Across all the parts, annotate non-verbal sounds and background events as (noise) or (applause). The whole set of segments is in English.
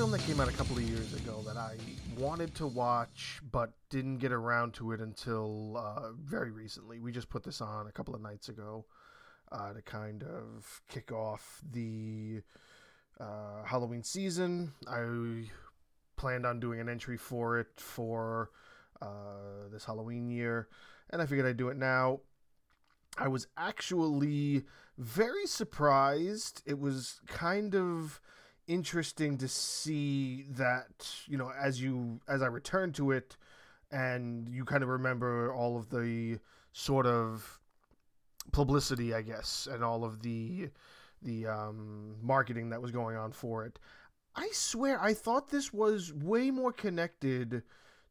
film that came out a couple of years ago that I wanted to watch but didn't get around to it until uh, very recently. We just put this on a couple of nights ago uh, to kind of kick off the uh, Halloween season. I planned on doing an entry for it for uh, this Halloween year, and I figured I'd do it now. I was actually very surprised. It was kind of interesting to see that you know as you as I return to it and you kind of remember all of the sort of publicity I guess and all of the the um, marketing that was going on for it I swear I thought this was way more connected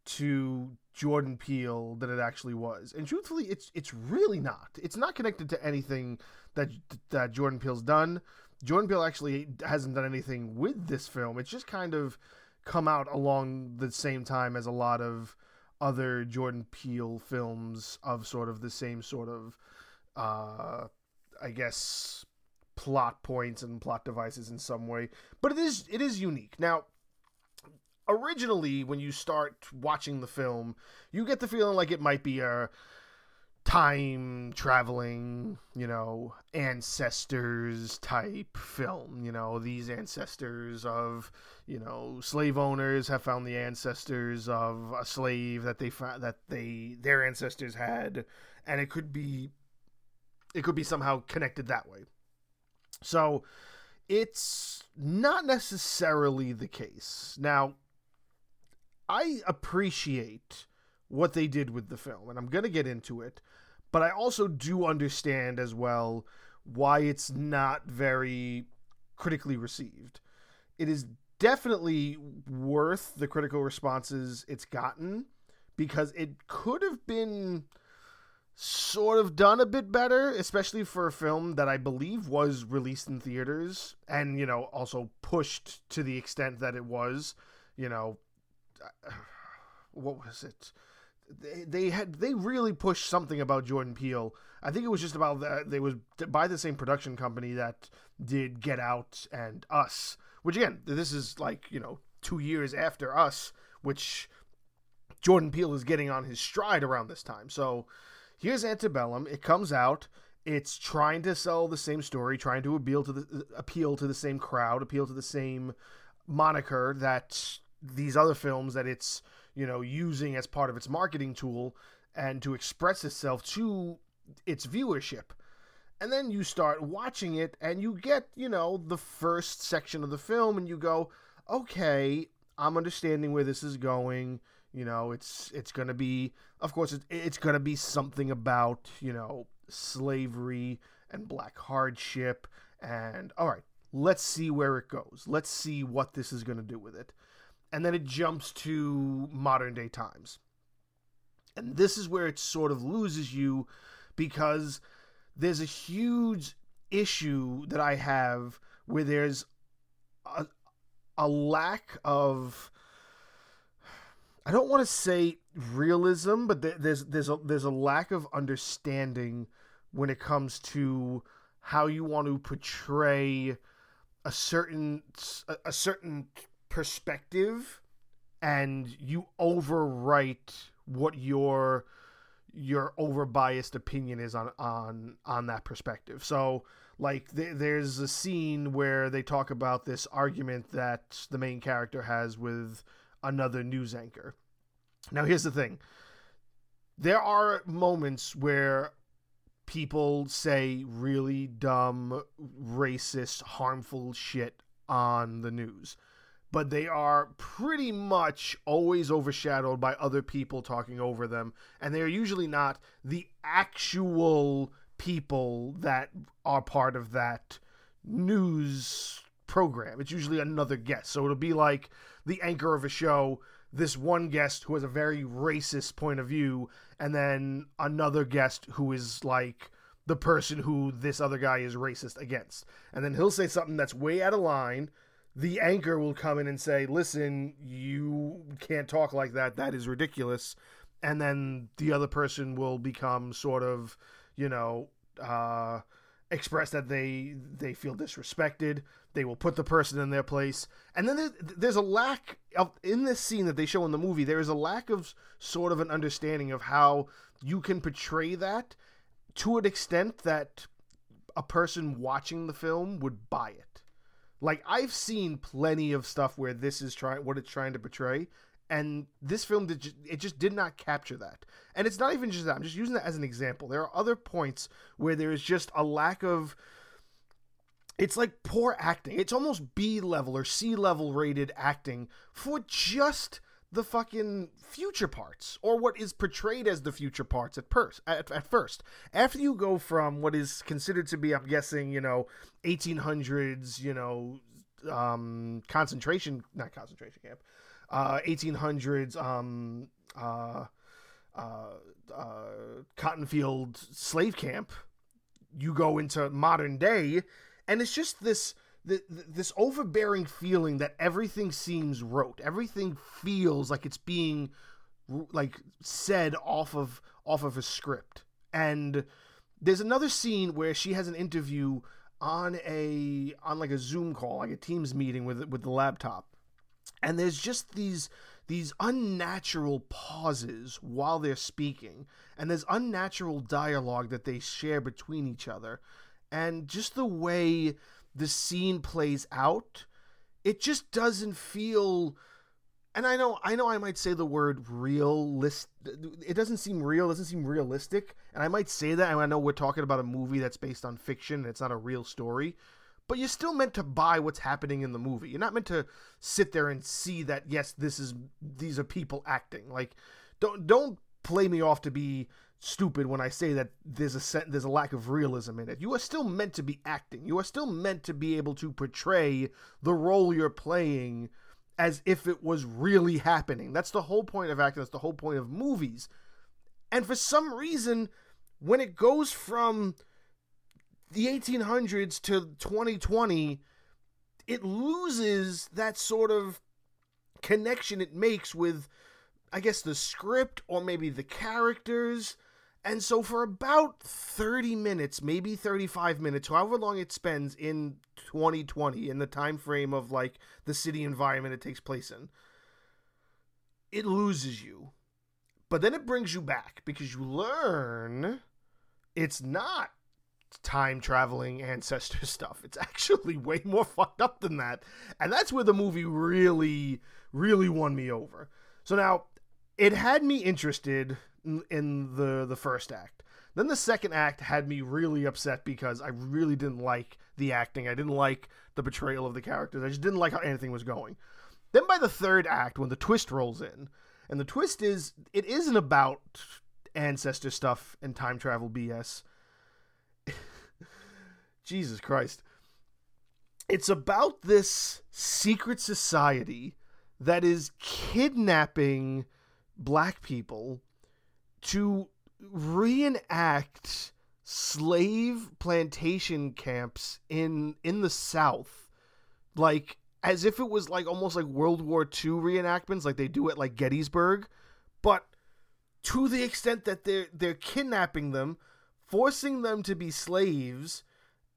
to Jordan Peele than it actually was. And truthfully it's it's really not. It's not connected to anything that that Jordan Peele's done Jordan Peele actually hasn't done anything with this film. It's just kind of come out along the same time as a lot of other Jordan Peele films of sort of the same sort of, uh, I guess, plot points and plot devices in some way. But it is it is unique. Now, originally, when you start watching the film, you get the feeling like it might be a time traveling, you know, ancestors type film. You know, these ancestors of, you know, slave owners have found the ancestors of a slave that they found that they their ancestors had, and it could be, it could be somehow connected that way. So, it's not necessarily the case. Now, I appreciate what they did with the film, and I'm going to get into it. But I also do understand as well why it's not very critically received. It is definitely worth the critical responses it's gotten because it could have been sort of done a bit better, especially for a film that I believe was released in theaters and, you know, also pushed to the extent that it was, you know, (sighs) what was it? They, had they really pushed something about Jordan Peele. I think it was just about that they was by the same production company that did Get Out and Us, which again, this is like, you know, 2 years after Us, which Jordan Peele is getting on his stride around this time. So, here's Antebellum. It comes out it's trying to sell the same story, trying to appeal to the appeal to the same crowd, appeal to the same moniker that these other films that it's you know, using as part of its marketing tool and to express itself to its viewership. And then you start watching it and you get, you know, the first section of the film and you go, okay, I'm understanding where this is going. You know, it's it's going to be, of course, it's, it's going to be something about, you know, slavery and black hardship. And all right, let's see where it goes. Let's see what this is going to do with it and then it jumps to modern day times. And this is where it sort of loses you because there's a huge issue that I have where there's a, a lack of I don't want to say realism, but there's there's a there's a lack of understanding when it comes to how you want to portray a certain a certain perspective and you overwrite what your your over biased opinion is on on on that perspective. So like th- there's a scene where they talk about this argument that the main character has with another news anchor. Now here's the thing. There are moments where people say really dumb, racist, harmful shit on the news but they are pretty much always overshadowed by other people talking over them, and they are usually not the actual people that are part of that news program. It's usually another guest. So it'll be like the anchor of a show, this one guest who has a very racist point of view, and then another guest who is like the person who this other guy is racist against. And then he'll say something that's way out of line the anchor will come in and say, "Listen, you can't talk like that. That is ridiculous." And then the other person will become sort of, you know, uh, express that they they feel disrespected. They will put the person in their place, and then there's, there's a lack of in this scene that they show in the movie. There is a lack of sort of an understanding of how you can portray that to an extent that a person watching the film would buy it. Like I've seen plenty of stuff where this is trying what it's trying to portray, and this film did just, it just did not capture that. And it's not even just that. I'm just using that as an example. There are other points where there is just a lack of it's like poor acting. It's almost B level or C level rated acting for just the fucking future parts or what is portrayed as the future parts at, pers- at, at first. After you go from what is considered to be i'm guessing you know 1800s you know um concentration not concentration camp uh 1800s um uh uh, uh cottonfield slave camp you go into modern day and it's just this this overbearing feeling that everything seems rote. Everything feels like it's being like said off of off of a script. And there's another scene where she has an interview on a on like a Zoom call, like a Teams meeting with with the laptop. And there's just these these unnatural pauses while they're speaking, and there's unnatural dialogue that they share between each other. And just the way the scene plays out, it just doesn't feel and I know I know I might say the word realist it doesn't seem real, it doesn't seem realistic. And I might say that and I know we're talking about a movie that's based on fiction and it's not a real story. But you're still meant to buy what's happening in the movie. You're not meant to sit there and see that yes, this is these are people acting. Like don't don't play me off to be stupid when I say that there's a there's a lack of realism in it. You are still meant to be acting. You are still meant to be able to portray the role you're playing as if it was really happening. That's the whole point of acting. That's the whole point of movies. And for some reason, when it goes from the 1800s to 2020, it loses that sort of connection it makes with I guess the script or maybe the characters and so for about 30 minutes, maybe 35 minutes, however long it spends in 2020 in the time frame of like the city environment it takes place in, it loses you. But then it brings you back because you learn it's not time traveling ancestor (laughs) stuff. It's actually way more fucked up than that. And that's where the movie really really won me over. So now it had me interested in the the first act. Then the second act had me really upset because I really didn't like the acting. I didn't like the betrayal of the characters. I just didn't like how anything was going. Then by the third act, when the twist rolls in, and the twist is it isn't about ancestor stuff and time travel BS. (laughs) Jesus Christ. It's about this secret society that is kidnapping black people to reenact slave plantation camps in in the South, like as if it was like almost like World War II reenactments, like they do at like Gettysburg, but to the extent that they're they're kidnapping them, forcing them to be slaves,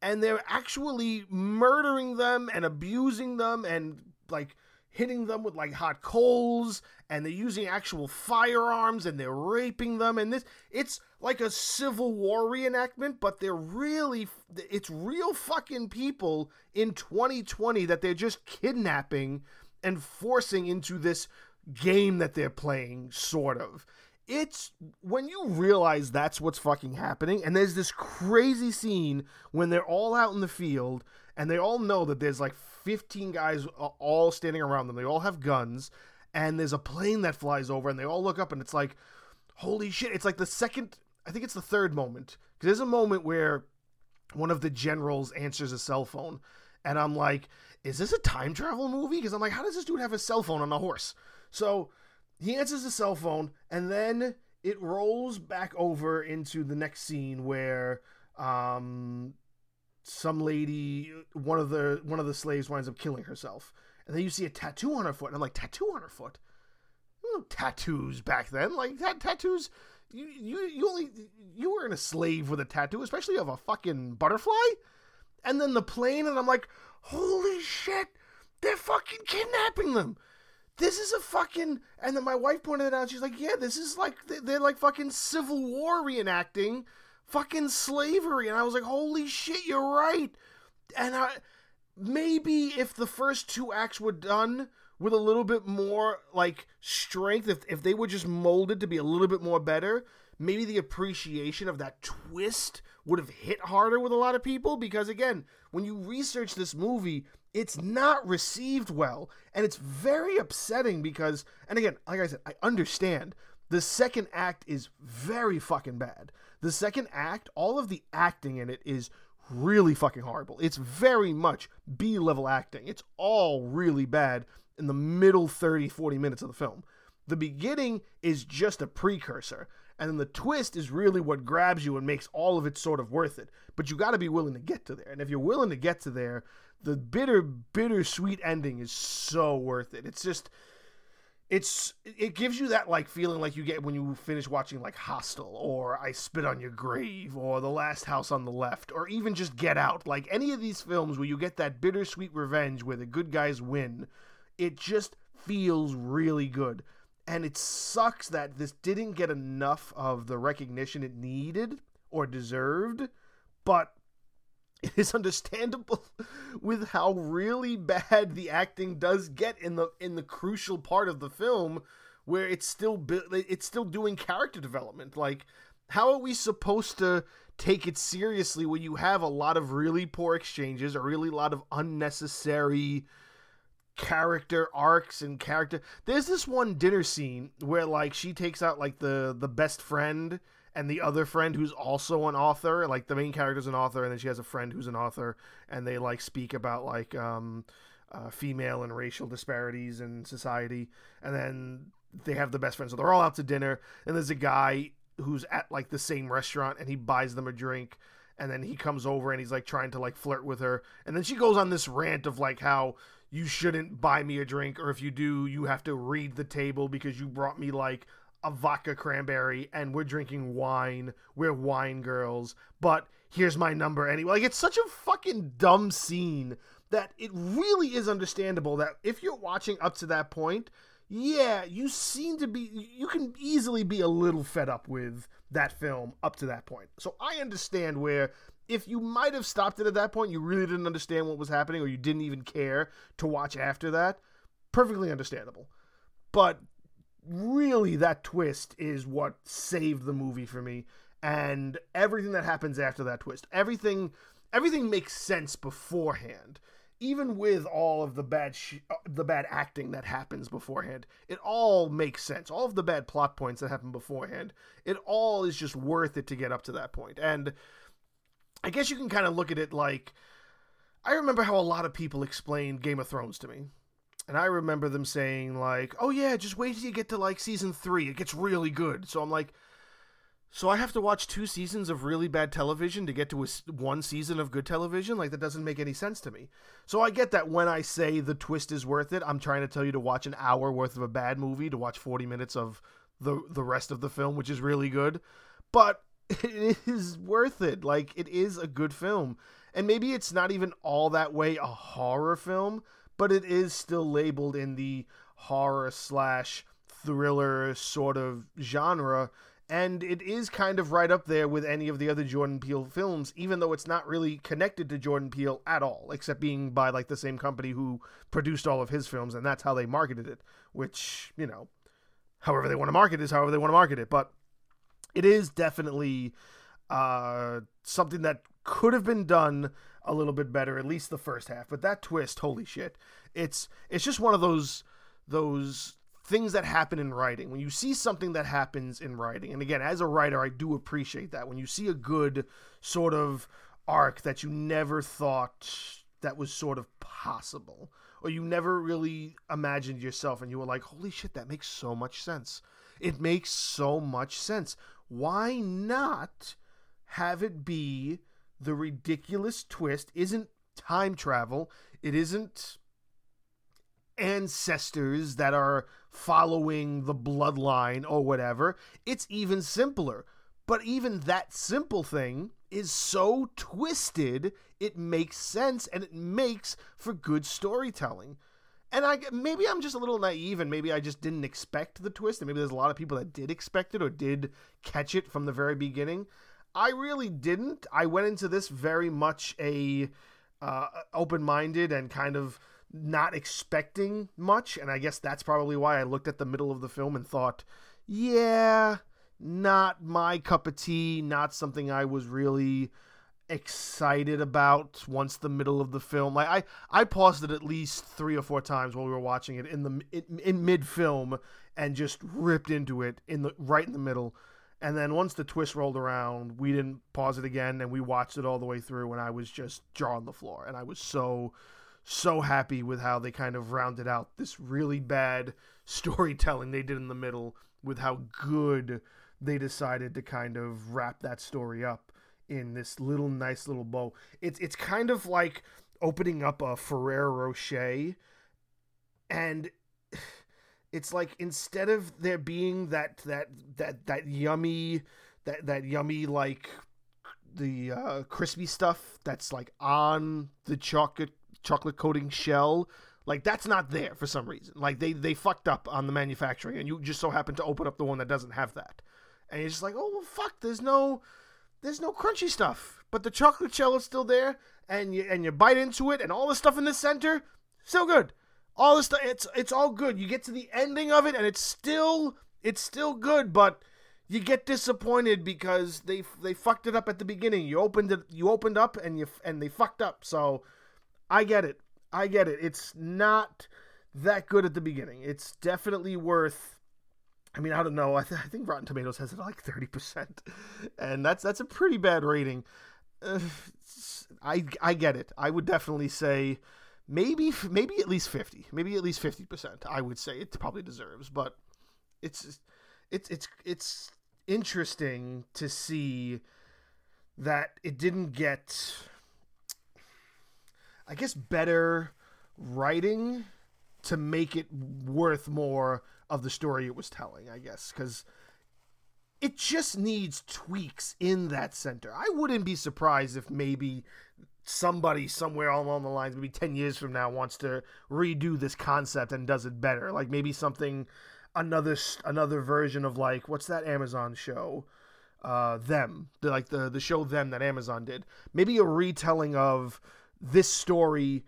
and they're actually murdering them and abusing them and like hitting them with like hot coals and they're using actual firearms and they're raping them and this it's like a civil war reenactment but they're really it's real fucking people in 2020 that they're just kidnapping and forcing into this game that they're playing sort of it's when you realize that's what's fucking happening and there's this crazy scene when they're all out in the field and they all know that there's like 15 guys all standing around them. They all have guns, and there's a plane that flies over, and they all look up, and it's like, holy shit! It's like the second, I think it's the third moment. Because there's a moment where one of the generals answers a cell phone, and I'm like, is this a time travel movie? Because I'm like, how does this dude have a cell phone on a horse? So he answers the cell phone, and then it rolls back over into the next scene where um, some lady, one of the one of the slaves winds up killing herself, and then you see a tattoo on her foot, and I'm like, tattoo on her foot? No tattoos back then, like that tattoos. you you you only you weren't a slave with a tattoo, especially of a fucking butterfly. And then the plane, and I'm like, holy shit, they're fucking kidnapping them. This is a fucking. And then my wife pointed it out. She's like, yeah, this is like they're like fucking Civil War reenacting fucking slavery. And I was like, holy shit, you're right. And I maybe if the first two acts were done with a little bit more like strength, if if they were just molded to be a little bit more better, maybe the appreciation of that twist would have hit harder with a lot of people because again when you research this movie it's not received well and it's very upsetting because and again like i said i understand. The second act is very fucking bad. The second act all of the acting in it is really fucking horrible it's very much b level acting it's all really bad in the middle 30 40 minutes of the film the beginning is just a precursor and then the twist is really what grabs you and makes all of it sort of worth it. But you got to be willing to get to there. And if you're willing to get to there, the bitter, bitter sweet ending is so worth it. It's just, it's it gives you that like feeling like you get when you finish watching like Hostel or I Spit on Your Grave or The Last House on the Left or even just Get Out. Like any of these films where you get that bittersweet revenge where the good guys win, it just feels really good and it sucks that this didn't get enough of the recognition it needed or deserved, but it is understandable (laughs) with how really bad the acting does get in the in the crucial part of the film where it's still it's still doing character development like how are we supposed to take it seriously when you have a lot of really poor exchanges a really a lot of unnecessary character arcs and character. There's this one dinner scene where like she takes out like the the best friend and the other friend who's also an author. Like the main character's an author, and then she has a friend who's an author, and they like speak about like um, uh, female and racial disparities in society. And then they have the best friend, so they're all out to dinner, and there's a guy who's at like the same restaurant, and he buys them a drink. And then he comes over and he's like trying to like flirt with her. And then she goes on this rant of like how you shouldn't buy me a drink, or if you do, you have to read the table because you brought me like a vodka cranberry and we're drinking wine. We're wine girls, but here's my number anyway. Like, it's such a fucking dumb scene that it really is understandable that if you're watching up to that point, yeah, you seem to be, you can easily be a little fed up with that film up to that point. So I understand where if you might have stopped it at that point, you really didn't understand what was happening or you didn't even care to watch after that, perfectly understandable. But really, that twist is what saved the movie for me. And everything that happens after that twist, everything, everything makes sense beforehand. Even with all of the bad, sh- uh, the bad acting that happens beforehand, it all makes sense. All of the bad plot points that happen beforehand, it all is just worth it to get up to that point. And I guess you can kind of look at it like I remember how a lot of people explained Game of Thrones to me. And I remember them saying like, "Oh yeah, just wait till you get to like season 3. It gets really good." So I'm like, so I have to watch two seasons of really bad television to get to a, one season of good television? Like that doesn't make any sense to me. So I get that when I say the twist is worth it, I'm trying to tell you to watch an hour worth of a bad movie to watch 40 minutes of the the rest of the film, which is really good. But (laughs) it is worth it. Like it is a good film. And maybe it's not even all that way a horror film, but it is still labeled in the horror slash thriller sort of genre. And it is kind of right up there with any of the other Jordan Peele films, even though it's not really connected to Jordan Peele at all, except being by like the same company who produced all of his films, and that's how they marketed it. Which, you know, however they want to market it is however they want to market it. But it is definitely uh, something that could have been done a little bit better, at least the first half. But that twist, holy shit! It's it's just one of those those things that happen in writing. When you see something that happens in writing, and again, as a writer, I do appreciate that. When you see a good sort of arc that you never thought that was sort of possible, or you never really imagined yourself, and you were like, "Holy shit, that makes so much sense." It makes so much sense why not have it be the ridiculous twist isn't time travel it isn't ancestors that are following the bloodline or whatever. It's even simpler. But even that simple thing is so twisted, it makes sense and it makes for good storytelling. And I maybe I'm just a little naive and maybe I just didn't expect the twist and maybe there's a lot of people that did expect it or did catch it from the very beginning. I really didn't. I went into this very much a uh, open-minded and kind of not expecting much and I guess that's probably why I looked at the middle of the film and thought, yeah, not my cup of tea, not something I was really excited about once the middle of the film. Like I, I paused it at least three or four times while we were watching it in the in, in mid film and just ripped into it in the right in the middle. And then once the twist rolled around, we didn't pause it again and we watched it all the way through and I was just jaw on the floor and I was so so happy with how they kind of rounded out this really bad (laughs) storytelling they did in the middle with how good they decided to kind of wrap that story up in this little nice little bow. It's it's kind of like opening up a Ferrero Rocher and it's like instead of there being that that that that yummy that that yummy like the uh, crispy stuff that's like on the chocolate chocolate coating shell like that's not there for some reason. Like they they fucked up on the manufacturing and you just so happen to open up the one that doesn't have that. And you're just like, oh well, fuck, there's no, there's no crunchy stuff, but the chocolate shell is still there, and you and you bite into it, and all the stuff in the center, still good. All the stuff, it's it's all good. You get to the ending of it, and it's still it's still good, but you get disappointed because they they fucked it up at the beginning. You opened it, you opened up, and you and they fucked up. So I get it, I get it. It's not that good at the beginning. It's definitely worth I mean, I don't know. I, th- I, think Rotten Tomatoes has it like thirty percent, and that's that's a pretty bad rating. Uh, I I get it. I would definitely say maybe maybe at least fifty, maybe at least fifty percent. I would say it probably deserves, but it's it's it's it's interesting to see that it didn't get, I guess, better writing to make it worth more of the story it was telling, I guess, because it just needs tweaks in that center. I wouldn't be surprised if maybe somebody somewhere along the lines, maybe 10 years from now, wants to redo this concept and does it better. Like maybe something, another another version of like, what's that Amazon show? Uh, them, the, like the, the show Them that Amazon did. Maybe a retelling of this story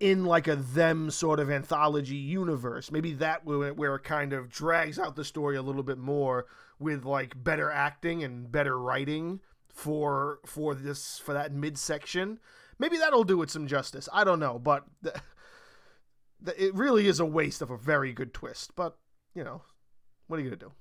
in like a them sort of anthology universe. Maybe that where it kind of drags out the story a little bit more with like better acting and better writing for for this for that midsection. Maybe that'll do it some justice. I don't know, but it really is a waste of a very good twist. But you know, what are you gonna do?